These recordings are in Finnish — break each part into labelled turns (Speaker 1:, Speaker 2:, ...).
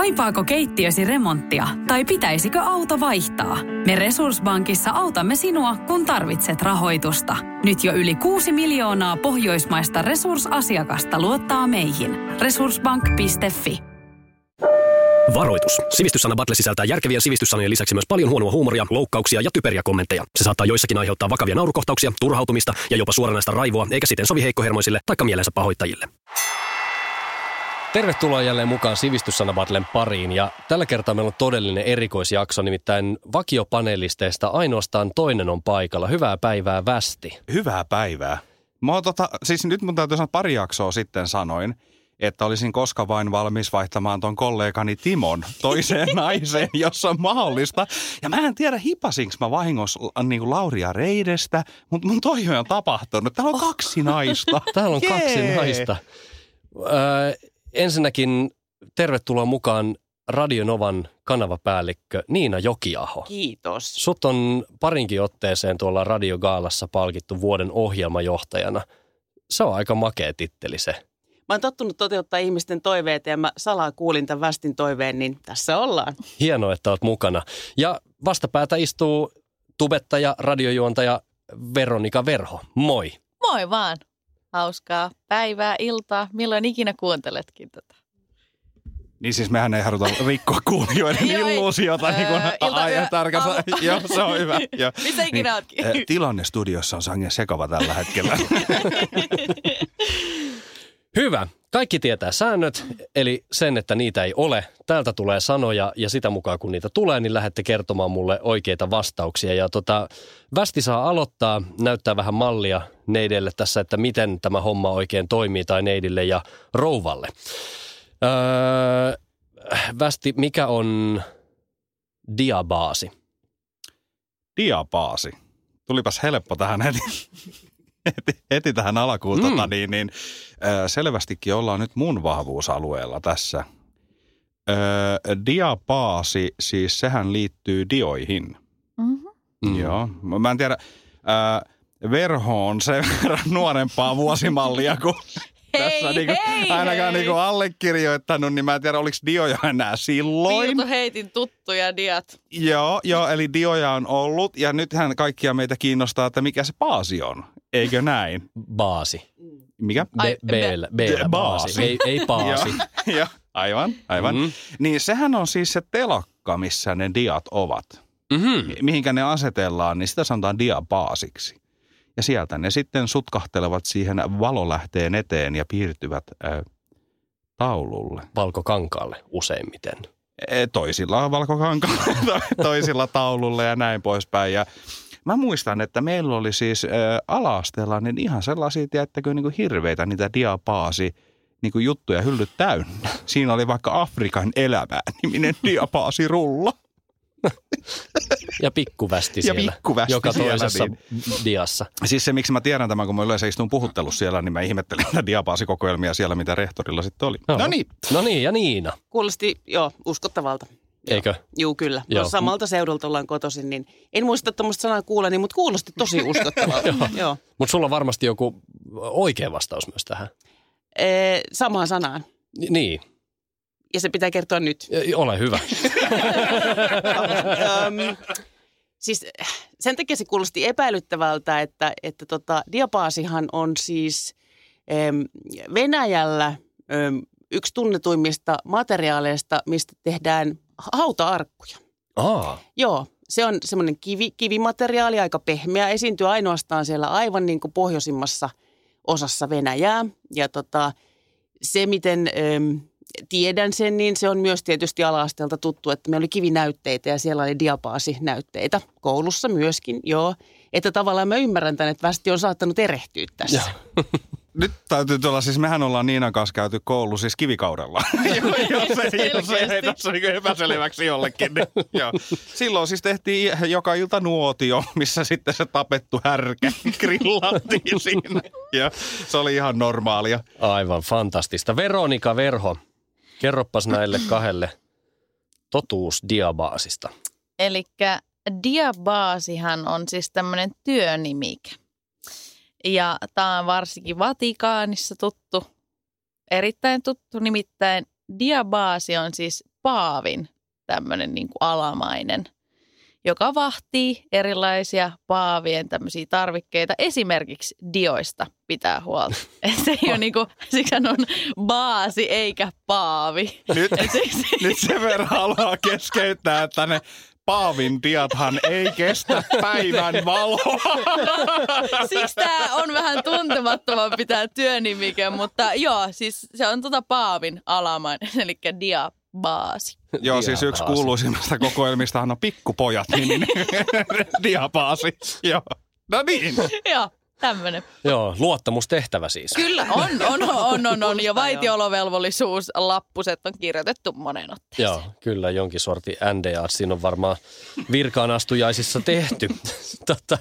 Speaker 1: Kaipaako keittiösi remonttia tai pitäisikö auto vaihtaa? Me Resurssbankissa autamme sinua, kun tarvitset rahoitusta. Nyt jo yli 6 miljoonaa pohjoismaista resursasiakasta luottaa meihin. Resurssbank.fi
Speaker 2: Varoitus. Sivistyssana Battle sisältää järkevien sivistyssanojen lisäksi myös paljon huonoa huumoria, loukkauksia ja typeriä kommentteja. Se saattaa joissakin aiheuttaa vakavia naurukohtauksia, turhautumista ja jopa suoranaista raivoa, eikä siten sovi heikkohermoisille tai mielensä pahoittajille. Tervetuloa jälleen mukaan Sivistyssana Battlen pariin ja tällä kertaa meillä on todellinen erikoisjakso, nimittäin vakiopanelisteista ainoastaan toinen on paikalla. Hyvää päivää Västi.
Speaker 3: Hyvää päivää. Mä oon tota, siis nyt mun täytyy sanoa, pari jaksoa sitten sanoin, että olisin koska vain valmis vaihtamaan ton kollegani Timon toiseen naiseen, jos on mahdollista. Ja mä en tiedä, hipasinko mä vahingossa niin Lauria Reidestä, mutta mun toive on tapahtunut. Täällä on kaksi naista.
Speaker 2: Täällä on
Speaker 3: Jee.
Speaker 2: kaksi naista. Öö, ensinnäkin tervetuloa mukaan Radionovan kanavapäällikkö Niina Jokiaho.
Speaker 4: Kiitos.
Speaker 2: Sut on parinkin otteeseen tuolla Radiogaalassa palkittu vuoden ohjelmajohtajana. Se on aika makea titteli se.
Speaker 4: Mä oon tottunut toteuttaa ihmisten toiveita ja mä salaa kuulin tämän Västin toiveen, niin tässä ollaan.
Speaker 2: Hienoa, että oot mukana. Ja vastapäätä istuu tubettaja, radiojuontaja Veronika Verho. Moi.
Speaker 5: Moi vaan. Hauskaa päivää, iltaa, milloin ikinä kuunteletkin tätä.
Speaker 3: Niin siis mehän ei haluta rikkoa kuulijoiden illuusiota
Speaker 5: Öö,
Speaker 3: niin kuin
Speaker 5: ilta-
Speaker 3: ajan tarkassa.
Speaker 5: aamu.
Speaker 3: Joo, se on hyvä.
Speaker 5: Missä ikinä ootkin?
Speaker 3: eh, Tilanne studiossa on sangen sekava tällä hetkellä.
Speaker 2: Hyvä. Kaikki tietää säännöt, eli sen, että niitä ei ole. Täältä tulee sanoja ja sitä mukaan kun niitä tulee, niin lähdette kertomaan mulle oikeita vastauksia. Ja tota, Västi saa aloittaa, näyttää vähän mallia neidelle tässä, että miten tämä homma oikein toimii tai neidille ja rouvalle. Öö, Västi, mikä on diabaasi?
Speaker 3: Diapaasi. Tulipas helppo tähän heti, heti, heti tähän alkuun.
Speaker 2: Mm.
Speaker 3: Tota, niin, niin, ö, selvästikin ollaan nyt mun vahvuusalueella tässä. Ö, diapaasi, siis sehän liittyy dioihin.
Speaker 5: Mm-hmm.
Speaker 2: Mm.
Speaker 3: Joo. Mä en tiedä, ö, Verho on sen verran nuorempaa vuosimallia kuin tässä
Speaker 5: Hei,
Speaker 3: niinku,
Speaker 5: hei,
Speaker 3: ainakaan
Speaker 5: hei.
Speaker 3: niinku allekirjoittanut, niin mä en tiedä, oliko dioja enää silloin.
Speaker 5: Piilto heitin tuttuja diat.
Speaker 3: Joo, joo, eli dioja on ollut ja nythän kaikkia meitä kiinnostaa, että mikä se baasi on. Eikö näin?
Speaker 2: Baasi.
Speaker 3: Mikä?
Speaker 5: Ai,
Speaker 2: B, B, B, baasi.
Speaker 3: baasi.
Speaker 2: Ei, ei baasi.
Speaker 3: Joo, aivan, aivan.
Speaker 2: Mhm.
Speaker 3: Mm. Niin sehän on siis se telakka, missä ne diat ovat.
Speaker 2: Mm-hmm.
Speaker 3: Mihinkä ne asetellaan, niin sitä sanotaan diabaasiksi. Ja sieltä ne sitten sutkahtelevat siihen valolähteen eteen ja piirtyvät ö, taululle.
Speaker 2: Valkokankaalle useimmiten.
Speaker 3: E, toisilla valkokankaalla, toisilla taululle ja näin poispäin. Ja mä muistan, että meillä oli siis ala-asteella niin ihan sellaisia, tiedättekö, niin kuin hirveitä niitä diapaasi niin kuin juttuja hyllyt täynnä. Siinä oli vaikka Afrikan elämää niminen diapaasirulla.
Speaker 2: Ja pikkuvästi
Speaker 3: Ja
Speaker 2: siellä.
Speaker 3: pikkuvästi
Speaker 2: joka
Speaker 3: siellä,
Speaker 2: toisessa
Speaker 3: niin.
Speaker 2: diassa.
Speaker 3: Siis se, miksi mä tiedän tämän, kun mä yleensä istun puhuttelussa siellä, niin mä ihmettelin näitä diapaasikokoelmia siellä, mitä rehtorilla sitten oli. No niin.
Speaker 2: No niin, ja Niina,
Speaker 4: Kuulosti, joo, uskottavalta.
Speaker 2: Eikö?
Speaker 4: Juu, kyllä.
Speaker 2: Joo.
Speaker 4: Samalta seudulta ollaan kotoisin, niin en muista tuommoista sanaa kuuleni, mutta kuulosti tosi uskottavalta.
Speaker 2: Joo.
Speaker 4: joo.
Speaker 2: Mutta sulla on varmasti joku oikea vastaus myös tähän.
Speaker 4: Ee, samaan sanaan.
Speaker 2: Ni- Niin,
Speaker 4: Ja se pitää kertoa nyt.
Speaker 2: Ja- ole hyvä.
Speaker 4: Öm, siis sen takia se kuulosti epäilyttävältä, että, että tota, diapaasihan on siis äm, Venäjällä äm, yksi tunnetuimmista materiaaleista, mistä tehdään hauta-arkkuja.
Speaker 2: Aa,
Speaker 4: Joo, se on semmoinen kivi, kivimateriaali, aika pehmeä, esiintyy ainoastaan siellä aivan niin kuin pohjoisimmassa osassa Venäjää. Ja tota, se, miten äm, tiedän sen, niin se on myös tietysti ala-asteelta tuttu, että meillä oli kivinäytteitä ja siellä oli diapaasinäytteitä koulussa myöskin, joo. Että tavallaan mä ymmärrän tämän, että västi on saattanut erehtyä tässä.
Speaker 3: Nyt täytyy tulla, siis mehän ollaan Niinan kanssa käyty koulu siis kivikaudella. jos ei, jos ei tässä niin epäselväksi jollekin. Niin, joo. Silloin siis tehtiin joka ilta nuotio, missä sitten se tapettu härkä grillattiin siinä. Ja se oli ihan normaalia.
Speaker 2: aivan fantastista. Veronika Verho, kerroppas näille kahdelle totuus diabaasista.
Speaker 5: Eli diabaasihan on siis tämmöinen työnimike. Ja tämä on varsinkin Vatikaanissa tuttu, erittäin tuttu. Nimittäin diabaasi on siis paavin tämmöinen niin kuin alamainen, joka vahtii erilaisia paavien tämmöisiä tarvikkeita, esimerkiksi dioista pitää huolta. Et se ei ole niin kuin, siksi hän on baasi eikä paavi.
Speaker 3: Nyt,
Speaker 5: siksi,
Speaker 3: nyt sen verran haluaa keskeyttää, että ne Paavin diathan ei kestä päivän valoa.
Speaker 5: siksi tämä on vähän tuntemattomampi tämä työnimike, mutta joo, siis se on tota paavin alamainen, eli diabaasi.
Speaker 3: Joo, siis yksi kuuluisimmista kokoelmistahan on Pikkupojat niminen diabaasi. Joo. No niin.
Speaker 5: Joo, tämmöinen.
Speaker 2: Joo, luottamustehtävä siis.
Speaker 5: Kyllä, on, on, on, on, on. Ja vaitiolovelvollisuus, lappuset on kirjoitettu monen otteeseen.
Speaker 2: Joo, kyllä jonkin sortin NDA. Siinä on varmaan virkaanastujaisissa tehty. Totta.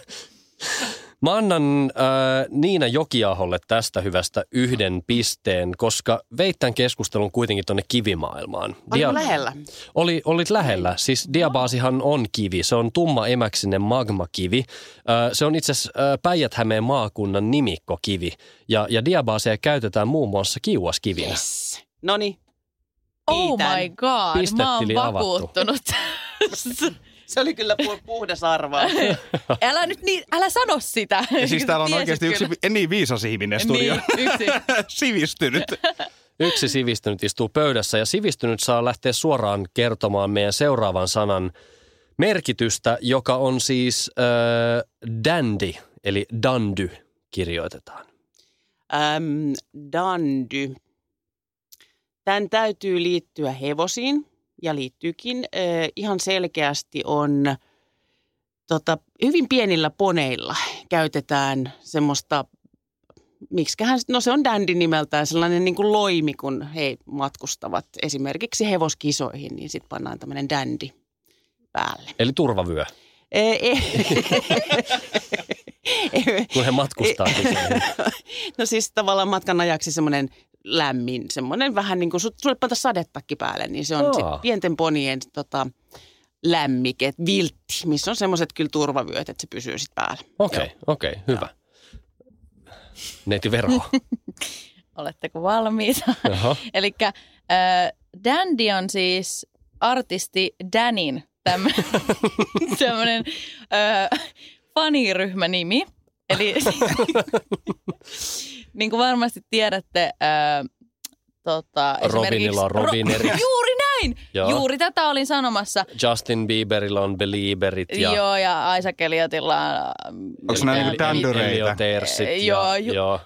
Speaker 2: Mä annan äh, Niina Jokiaholle tästä hyvästä yhden pisteen, koska veit tämän keskustelun kuitenkin tuonne kivimaailmaan.
Speaker 4: Oliko lähellä?
Speaker 2: Oli, olit lähellä. Siis diabaasihan on kivi. Se on tumma emäksinen magmakivi. Ö, Se on itse asiassa ö, Päijät-Hämeen maakunnan nimikkokivi. Ja, ja diabaaseja käytetään muun muassa kiuaskivinä.
Speaker 4: Yes. No niin.
Speaker 5: Oh my god, mä oon
Speaker 2: avattu.
Speaker 5: vakuuttunut.
Speaker 4: Se oli kyllä pu- puhdas arvaus.
Speaker 5: älä nyt niin, älä sano sitä.
Speaker 3: Ja siis täällä on oikeasti yksi
Speaker 5: kyllä.
Speaker 3: vi- niin viisas ihminen studio.
Speaker 5: Niin, yksi.
Speaker 3: Sivistynyt.
Speaker 2: Yksi sivistynyt istuu pöydässä ja sivistynyt saa lähteä suoraan kertomaan meidän seuraavan sanan merkitystä, joka on siis äh, dandy, eli dandy kirjoitetaan.
Speaker 4: Äm, dandy. Tämän täytyy liittyä hevosiin ja liittyykin. Ihan selkeästi on tota, hyvin pienillä poneilla käytetään semmoista, miksikähän, no se on dandy nimeltään, sellainen niin kuin loimi, kun he matkustavat esimerkiksi hevoskisoihin, niin sitten pannaan tämmöinen dandy päälle.
Speaker 2: Eli turvavyö,
Speaker 4: ei.
Speaker 2: kun he matkustaa kiseihin.
Speaker 4: No siis tavallaan matkan ajaksi semmoinen lämmin, semmoinen vähän niin kuin su- sulle panta sadetakki päälle, niin se on
Speaker 2: Aa.
Speaker 4: se pienten ponien tota, lämmike, viltti, missä on semmoiset kyllä turvavyöt, että se pysyy sitten päällä.
Speaker 2: Okei, okay, okei, okay, hyvä. Neiti Verho.
Speaker 5: Oletteko valmiita? Eli äh, Dandy on siis artisti Danin tämmöinen äh, faniryhmänimi. Eli niin kuin varmasti tiedätte, äh, tota,
Speaker 2: Robinilla on Robineri.
Speaker 5: Juuri näin!
Speaker 2: Joo.
Speaker 5: Juuri tätä olin sanomassa.
Speaker 2: Justin Bieberillä on Belieberit ja
Speaker 5: Joo, ja Isaac Eliotilla on...
Speaker 3: Onko nämä niinku
Speaker 2: ja,
Speaker 5: joo, ju-
Speaker 2: joo.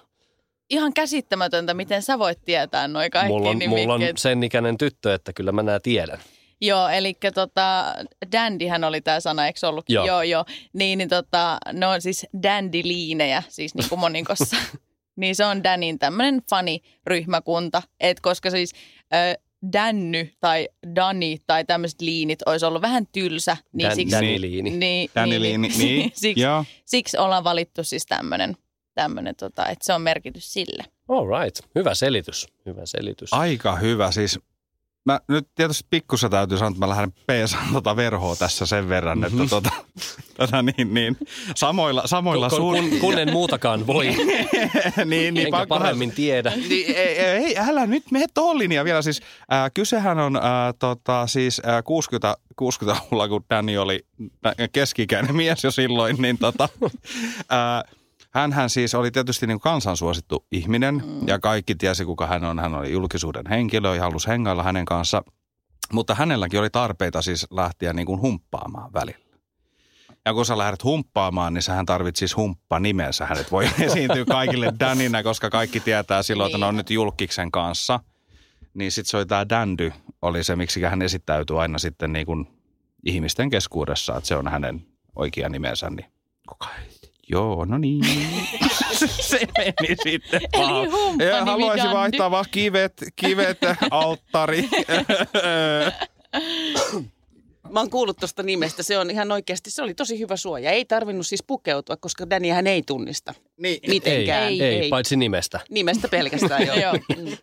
Speaker 5: Ihan käsittämätöntä, miten sä voit tietää noin kaikki
Speaker 2: Mulla on, mulla on sen ikäinen tyttö, että kyllä mä nää tiedän.
Speaker 5: Joo, eli tota, dandyhän oli tämä sana, eikö ollut?
Speaker 2: Joo.
Speaker 5: joo. joo. Niin, niin tota, ne on siis dandyliinejä, siis niin kuin monikossa. niin se on Danin tämmöinen faniryhmäkunta, että koska siis äh, Danny tai Dani tai tämmöiset liinit olisi ollut vähän tylsä, niin
Speaker 2: Dan-
Speaker 5: siksi...
Speaker 2: Danny-liini.
Speaker 5: Niin,
Speaker 3: Danny Liini, niin.
Speaker 5: siksi,
Speaker 3: Joo.
Speaker 5: siksi ollaan valittu siis tämmöinen, tämmöinen tota, että se on merkitys sille.
Speaker 2: All right. Hyvä selitys. Hyvä selitys.
Speaker 3: Aika hyvä. Siis mä nyt tietysti pikkussa täytyy sanoa, että mä lähden peesaan tota verhoa tässä sen verran,
Speaker 2: Mhm.
Speaker 3: että tota, tota niin, niin, samoilla, samoilla
Speaker 2: kun,
Speaker 3: suun...
Speaker 2: kun, kun en muutakaan voi,
Speaker 3: niin, niin,
Speaker 2: enkä
Speaker 3: pakkohan-
Speaker 2: paremmin tiedä.
Speaker 3: Niin, ei, ei, älä nyt mene tuohon linjaan vielä. Siis, ää, kysehän on ää, tota, siis, ää, 60, 60-luvulla, kun Danny oli ä, keski-ikäinen mies jo silloin, niin tota, ää, hänhän siis oli tietysti niin kansansuosittu ihminen mm. ja kaikki tiesi, kuka hän on. Hän oli julkisuuden henkilö ja halusi hengailla hänen kanssa. Mutta hänelläkin oli tarpeita siis lähteä niin kuin humppaamaan välillä. Ja kun sä lähdet humppaamaan, niin sähän tarvit siis humppanimensä. Hänet voi esiintyä kaikille Daninä, koska kaikki tietää silloin, että ne on nyt julkiksen kanssa. Niin sitten se oli tämä Dandy, oli se, miksi hän esittäytyi aina sitten niin kuin ihmisten keskuudessa, että se on hänen oikea nimensä. Niin kuka ei Joo, no niin. se meni sitten
Speaker 5: Eli
Speaker 3: vaan. Ja Haluaisin vaihtaa vaan kivet, kivet, alttari.
Speaker 4: Mä oon kuullut tuosta nimestä. Se on ihan oikeasti, se oli tosi hyvä suoja. Ei tarvinnut siis pukeutua, koska Danny hän ei tunnista
Speaker 3: niin.
Speaker 4: mitenkään.
Speaker 2: Ei, ei, paitsi nimestä.
Speaker 4: Nimestä pelkästään joo.
Speaker 5: Joo.
Speaker 4: Mm.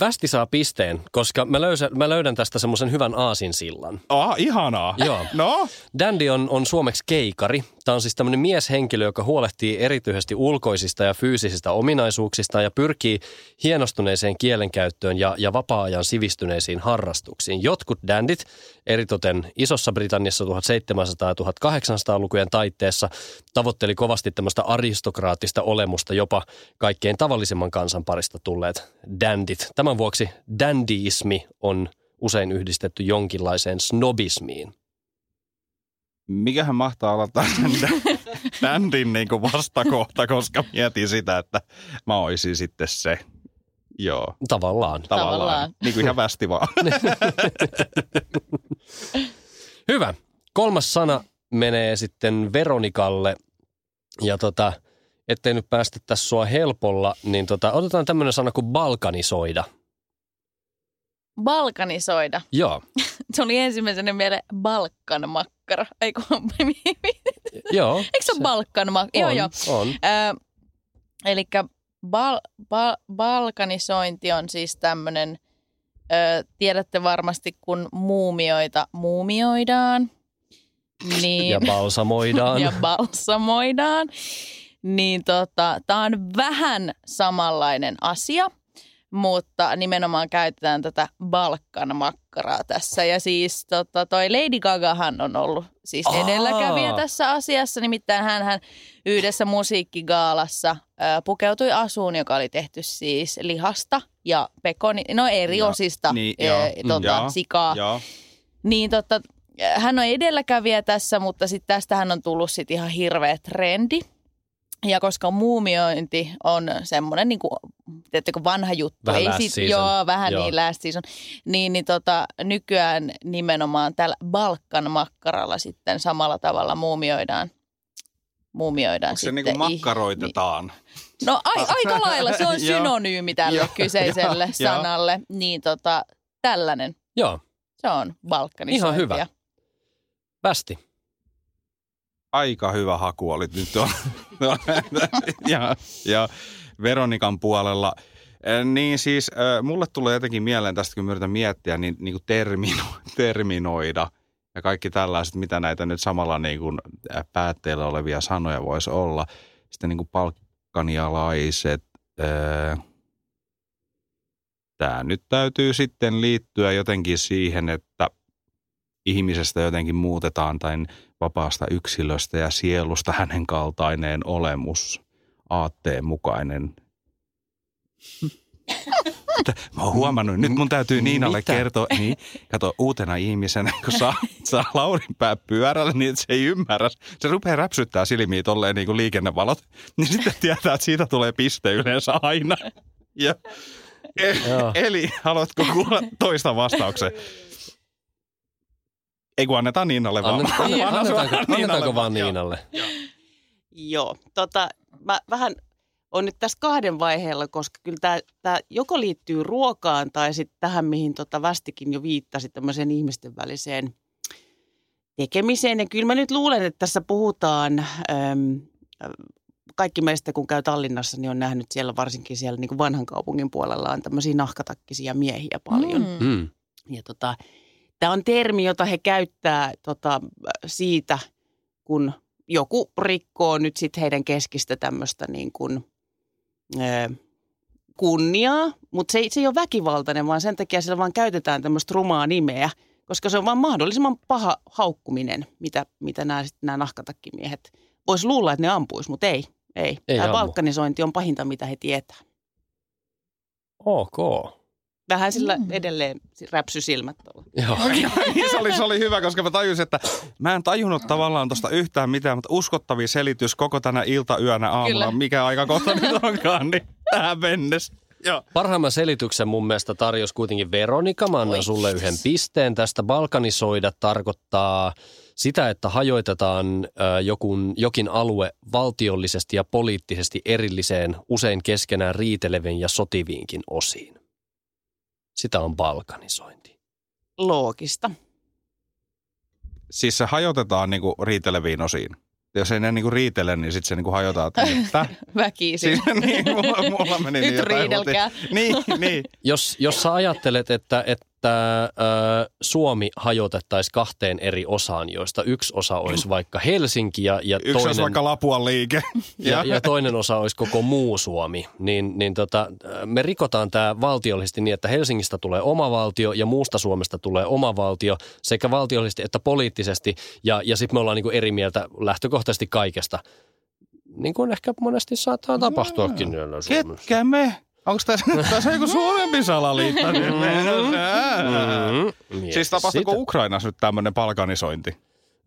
Speaker 2: Västi saa pisteen, koska mä, löysä, mä löydän tästä semmoisen hyvän aasinsillan.
Speaker 3: Ah, ihanaa.
Speaker 2: Joo.
Speaker 3: No,
Speaker 2: Dandy on, on suomeksi keikari Tämä on siis tämmöinen mieshenkilö, joka huolehtii erityisesti ulkoisista ja fyysisistä ominaisuuksista ja pyrkii hienostuneeseen kielenkäyttöön ja, ja vapaa-ajan sivistyneisiin harrastuksiin. Jotkut dandit, eritoten Isossa Britanniassa 1700- ja 1800-lukujen taitteessa, tavoitteli kovasti tämmöistä aristokraattista olemusta, jopa kaikkein tavallisemman kansan parista tulleet dandit. Tämän vuoksi dandiismi on usein yhdistetty jonkinlaiseen snobismiin.
Speaker 3: Mikähän mahtaa olla tämän bändin niin kuin vastakohta, koska mietin sitä, että mä oisin sitten se. Joo,
Speaker 2: Tavallaan.
Speaker 3: tavallaan.
Speaker 5: Tavallaan.
Speaker 3: Niin kuin ihan västi vaan.
Speaker 2: Hyvä. Kolmas sana menee sitten Veronikalle. Ja tota, ettei nyt päästettäisi sua helpolla, niin tota, otetaan tämmöinen sana kuin balkanisoida.
Speaker 5: Balkanisoida.
Speaker 2: Joo,
Speaker 5: Se oli ensimmäisenä mieleen Balkanmakkara. Ei kun,
Speaker 2: joo.
Speaker 5: eikö se ole Balkanmakkara? Joo,
Speaker 2: on,
Speaker 5: joo.
Speaker 2: On.
Speaker 5: Ö, Eli bal, bal, balkanisointi on siis tämmöinen, tiedätte varmasti kun muumioita muumioidaan. Niin,
Speaker 2: Ja balsamoidaan.
Speaker 5: ja balsamoidaan. Niin tota, tämä on vähän samanlainen asia, mutta nimenomaan käytetään tätä Balkan-makkaraa tässä. Ja siis tota, toi Lady Gagahan on ollut siis
Speaker 2: Aa.
Speaker 5: edelläkävijä tässä asiassa. Nimittäin hän yhdessä musiikkigaalassa ö, pukeutui asuun, joka oli tehty siis lihasta ja pekoni, no eri
Speaker 3: Joo.
Speaker 5: osista
Speaker 3: Niin,
Speaker 5: ö,
Speaker 3: joo.
Speaker 5: tota,
Speaker 3: Joo.
Speaker 5: sikaa.
Speaker 3: Joo.
Speaker 5: Niin tota, hän on edelläkävijä tässä, mutta sitten tästähän on tullut sit ihan hirveä trendi. Ja koska muumiointi on semmoinen, niin kuin, tiedättekö, vanha juttu.
Speaker 2: Vähän last
Speaker 5: sit. Joo, vähän
Speaker 2: Joo.
Speaker 5: niin last season. Niin, niin tota, nykyään nimenomaan tällä Balkan makkaralla sitten samalla tavalla muumioidaan. Muumioidaan
Speaker 3: Onko se
Speaker 5: sitten
Speaker 3: niin kuin makkaroitetaan?
Speaker 5: No a, aika lailla, se on synonyymi tälle kyseiselle
Speaker 3: joo, joo.
Speaker 5: sanalle. Niin tota, tällainen,
Speaker 2: Joo,
Speaker 5: se on balkanisointia.
Speaker 2: Ihan hyvä. västi.
Speaker 3: Aika hyvä haku oli nyt ja, ja Veronikan puolella. Niin siis mulle tulee jotenkin mieleen tästä, kun yritän miettiä, niin, niin kuin termino, terminoida ja kaikki tällaiset, mitä näitä nyt samalla niin kuin päätteellä olevia sanoja voisi olla. Sitten niin kuin palkkanialaiset. Tämä nyt täytyy sitten liittyä jotenkin siihen, että ihmisestä jotenkin muutetaan tai vapaasta yksilöstä ja sielusta hänen kaltaineen olemus, aatteen mukainen. Mä oon huomannut, nyt mun täytyy Niinalle
Speaker 2: Mitä?
Speaker 3: kertoa, niin, kato uutena ihmisenä, kun saa, saa Laurin pää pyörällä, niin se ei ymmärrä. Se rupeaa räpsyttää silmiä tolleen niin kuin liikennevalot, niin sitten tietää, että siitä tulee piste yleensä aina. Ja, e, eli haluatko kuulla toista vastauksen? Ei kun annetaan Niinalle vaan.
Speaker 2: Annet,
Speaker 3: Anna
Speaker 2: annetaanko,
Speaker 3: suoraan Niinalle
Speaker 2: annetaanko vaan
Speaker 3: Joo.
Speaker 2: Niinalle?
Speaker 4: Joo, tota, mä vähän on nyt tässä kahden vaiheella, koska kyllä tämä, tämä joko liittyy ruokaan tai sitten tähän, mihin tota Västikin jo viittasi, tämmöiseen ihmisten väliseen tekemiseen. Ja kyllä mä nyt luulen, että tässä puhutaan, äm, kaikki meistä kun käy Tallinnassa, niin on nähnyt siellä varsinkin siellä niin kuin vanhan kaupungin puolella on tämmöisiä nahkatakkisia miehiä paljon.
Speaker 5: Mm.
Speaker 2: Mm.
Speaker 4: Ja tota, tämä on termi, jota he käyttää tota, siitä, kun joku rikkoo nyt sitten heidän keskistä tämmöistä niin kuin, ö, kunniaa, mutta se, se ei ole väkivaltainen, vaan sen takia sillä vaan käytetään tämmöistä rumaa nimeä, koska se on vaan mahdollisimman paha haukkuminen, mitä, mitä nämä, nahkatakkimiehet voisi luulla, että ne ampuisi, mutta ei. Ei.
Speaker 2: Ei
Speaker 4: Tämä
Speaker 2: ammu.
Speaker 4: balkanisointi on pahinta, mitä he tietää.
Speaker 2: Ok.
Speaker 4: Vähän sillä
Speaker 5: Mm.
Speaker 4: edelleen räpsysilmät tuolla.
Speaker 2: Joo.
Speaker 3: niin se oli, se oli hyvä, koska mä tajusin, että mä en tajunnut tavallaan tuosta yhtään mitään, mutta uskottavin selitys koko tänä iltayönä aamulla,
Speaker 5: Kyllä.
Speaker 3: mikä aika kohta nyt onkaan, niin tähän mennessä. Joo.
Speaker 2: Parhaimman selityksen mun mielestä tarjosi kuitenkin Veronika. Mä annan
Speaker 5: Oi.
Speaker 2: sulle yhden pisteen. Tästä balkanisoida tarkoittaa sitä, että hajoitetaan jokun, jokin alue valtiollisesti ja poliittisesti erilliseen, usein keskenään riiteleviin ja sotiviinkin osiin. Sitä on balkanisointi.
Speaker 4: Loogista.
Speaker 3: Siis se hajotetaan niinku riiteleviin osiin. Jos ei ne niinku riitele, niin sitten se niinku hajotaan. Että mitä?
Speaker 5: Väkisin.
Speaker 3: Siis, niin, mulla, mulla meni
Speaker 5: Nyt
Speaker 3: niin jotain,
Speaker 5: riidelkää.
Speaker 3: mutta- Niin, niin.
Speaker 2: Jos, jos sä ajattelet, että, että että ö, Suomi hajotettaisiin kahteen eri osaan, joista yksi osa olisi vaikka Helsinki ja, ja,
Speaker 3: Yksi olisi
Speaker 2: toinen,
Speaker 3: vaikka Lapuan liike.
Speaker 2: ja, ja toinen osa olisi koko muu Suomi. Niin, niin tota, me rikotaan tämä valtiollisesti niin, että Helsingistä tulee oma valtio ja muusta Suomesta tulee oma valtio sekä valtiollisesti että poliittisesti. Ja, ja sitten me ollaan niinku eri mieltä lähtökohtaisesti kaikesta. Niin kuin ehkä monesti saattaa tapahtuakin. Suomessa.
Speaker 3: Ketkä me? Onko tässä, tässä on joku suurempi salaliitto? nyt menossa?
Speaker 2: Mm,
Speaker 3: Siis tapahtuuko
Speaker 2: sitä.
Speaker 3: Ukrainassa nyt tämmöinen palkanisointi?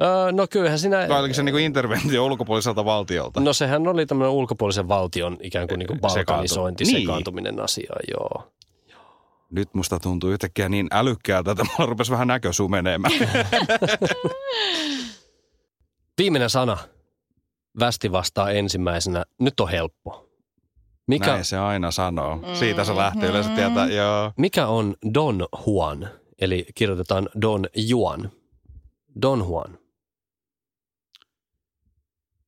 Speaker 2: Öö, no kyllähän siinä...
Speaker 3: Vai oliko se niinku interventio ulkopuoliselta valtiolta?
Speaker 2: No sehän oli tämmöinen ulkopuolisen valtion ikään kuin, niin kuin balkanisointi,
Speaker 3: Niin.
Speaker 2: sekaantuminen asiaan, joo.
Speaker 3: Nyt musta tuntuu yhtäkkiä niin älykkäältä, että mulla rupesi vähän näkö sumenemaan.
Speaker 2: Viimeinen sana. Västi vastaa ensimmäisenä. Nyt on helppo. Mikä,
Speaker 3: Näin se aina sanoo. Siitä se lähtee yleensä tietää, joo.
Speaker 2: mikä on Don Juan? Eli kirjoitetaan Don Juan. Don Juan.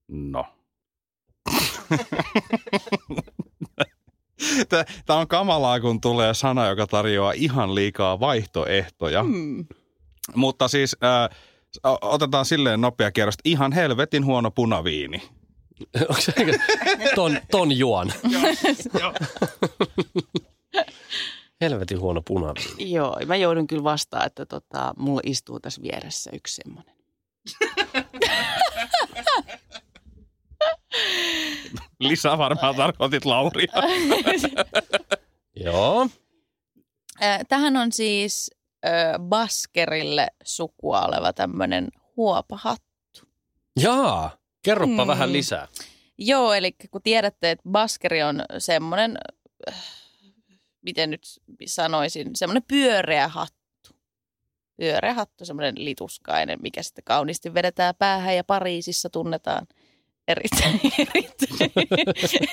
Speaker 3: No. Tämä on kamalaa, kun tulee sana, joka tarjoaa ihan liikaa vaihtoehtoja.
Speaker 5: Hmm.
Speaker 3: Mutta siis äh, otetaan silleen nopea kierros. Ihan helvetin huono punaviini.
Speaker 2: Onko se ton, ton Juan? Helvetin huono punaviini.
Speaker 4: Joo, mä joudun kyllä vastaan, että tota, mulla istuu tässä vieressä yksi semmoinen.
Speaker 3: Lisää varmaan tarkoitit Lauria.
Speaker 2: Joo.
Speaker 5: Äh, Tähän on siis äh, Baskerille sukua oleva tämmöinen huopahattu.
Speaker 2: Jaa. Kerropa
Speaker 5: Mm.
Speaker 2: vähän lisää.
Speaker 5: Joo, eli kun tiedätte, että Baskeri on semmoinen, äh, miten nyt sanoisin, semmoinen pyöreä hattu. Pyöreä hattu, semmoinen lituskainen, mikä sitten kauniisti vedetään päähän ja Pariisissa tunnetaan erittäin, erittäin,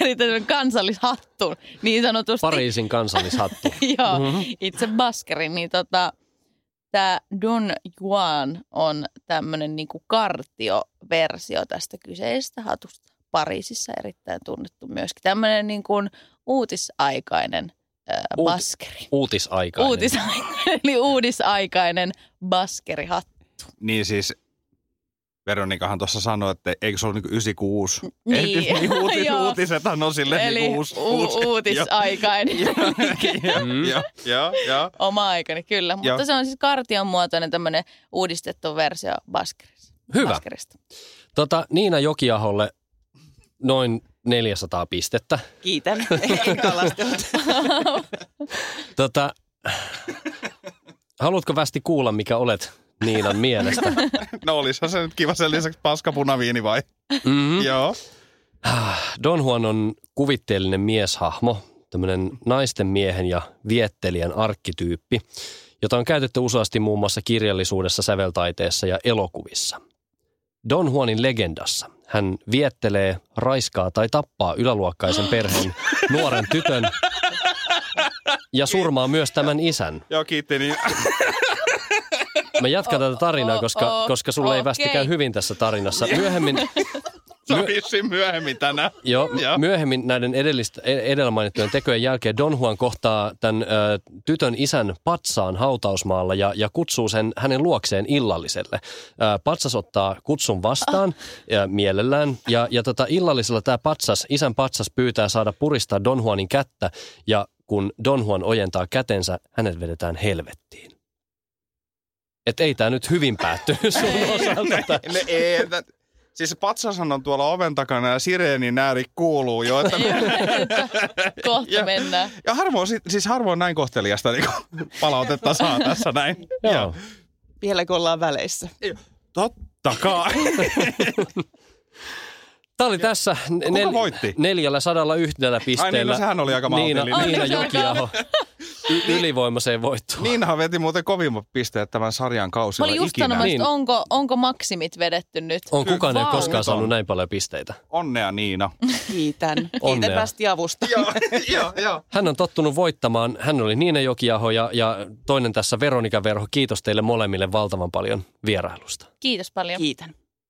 Speaker 5: erittäin kansallishattu, niin sanotusti.
Speaker 2: Pariisin kansallishattu.
Speaker 5: Joo,
Speaker 2: Mhm.
Speaker 5: itse Baskerin, niin tota, tämä Don Juan on tämmöinen niinku kartioversio tästä kyseisestä hatusta. Pariisissa erittäin tunnettu myöskin. Tämmöinen niinku uutisaikainen ää,
Speaker 2: Uut-
Speaker 5: baskeri.
Speaker 2: Uutisaikainen.
Speaker 5: Uutisaikainen, eli uudisaikainen baskerihattu.
Speaker 3: niin siis Veronikahan tuossa sanoi, että eikö se ole niinku 96?
Speaker 5: Niin.
Speaker 3: Niin uutis, uutisethan on silleen
Speaker 5: Eli
Speaker 3: niinku uusi.
Speaker 5: u- uutisaikainen.
Speaker 3: Joo, joo, joo.
Speaker 5: Oma aikani, kyllä. Mutta se on siis kartion muotoinen tämmöinen uudistettu versio baskerista.
Speaker 2: Hyvä.
Speaker 5: Baskerista.
Speaker 2: Tota, Niina Jokiaholle noin 400 pistettä.
Speaker 4: Kiitän.
Speaker 2: Tota, haluatko västi kuulla, mikä olet Niinan mielestä?
Speaker 3: No olisihan se nyt kiva sen lisäksi paskapunaviini vai?
Speaker 2: Mm.
Speaker 3: Joo.
Speaker 2: Don Juan on kuvitteellinen mieshahmo, tämmöinen naisten miehen ja viettelijän arkkityyppi, jota on käytetty useasti muun muassa kirjallisuudessa, säveltaiteessa ja elokuvissa. Don Juanin legendassa hän viettelee, raiskaa tai tappaa yläluokkaisen perheen nuoren tytön ja surmaa myös tämän isän.
Speaker 3: Joo, kiitti. Niin.
Speaker 2: Mä jatkan tätä tarinaa, koska,
Speaker 5: oh,
Speaker 2: koska sulle ei västi käy hyvin tässä tarinassa. Myöhemmin,
Speaker 3: Se on vissiin myöhemmin tänään.
Speaker 2: jo,
Speaker 3: Joo.
Speaker 2: myöhemmin näiden edellistä, e- edellä mainittujen tekojen jälkeen Don Juan kohtaa tämän ö, tytön isän patsaan hautausmaalla ja, ja kutsuu sen hänen luokseen illalliselle. Ö, patsas ottaa kutsun vastaan ja mielellään ja, ja tota, illallisella tämä patsas, isän patsas pyytää saada puristaa Don Juanin kättä ja kun Don Juan ojentaa kätensä, hänet vedetään helvettiin. Et ei tämä nyt hyvin päättynyt sun osalta. tää.
Speaker 3: Ne, ei, siis se patsashan on tuolla oven takana ja sireenin ääri kuuluu jo. Että,
Speaker 5: Kohta
Speaker 3: Ja-
Speaker 5: mennään.
Speaker 3: ja harvoin, si- siis harvoin näin kohteliasta niin palautetta saa tässä näin.
Speaker 2: Joo.
Speaker 4: Vieläkö ollaan väleissä?
Speaker 3: Totta kai.
Speaker 2: Tämä oli tässä
Speaker 3: Kuka voitti?
Speaker 2: neljällä sadalla yhdellä pisteellä.
Speaker 3: Ai niin, no sehän oli aika
Speaker 2: Niina. Niina
Speaker 5: no,
Speaker 2: Jokiaho y- ylivoimaiseen voittoon.
Speaker 3: Niinahan veti muuten kovimmat pisteet tämän sarjan
Speaker 5: Mä
Speaker 3: kausilla
Speaker 5: olin just
Speaker 3: ikinä.
Speaker 5: sanomassa,
Speaker 2: Niin.
Speaker 5: onko, onko maksimit vedetty nyt?
Speaker 2: On kukaan ei koskaan
Speaker 3: Nyt on.
Speaker 2: saanut näin paljon pisteitä.
Speaker 3: Onnea Niina.
Speaker 4: Kiitän. Kiitän
Speaker 2: Onnea.
Speaker 4: västi avusta.
Speaker 3: joo, joo, joo.
Speaker 2: Hän on tottunut voittamaan. Hän oli Niina Jokiaho ja, ja toinen tässä Veronika Verho. Kiitos teille molemmille valtavan paljon vierailusta.
Speaker 5: Kiitos paljon.
Speaker 4: Kiitän.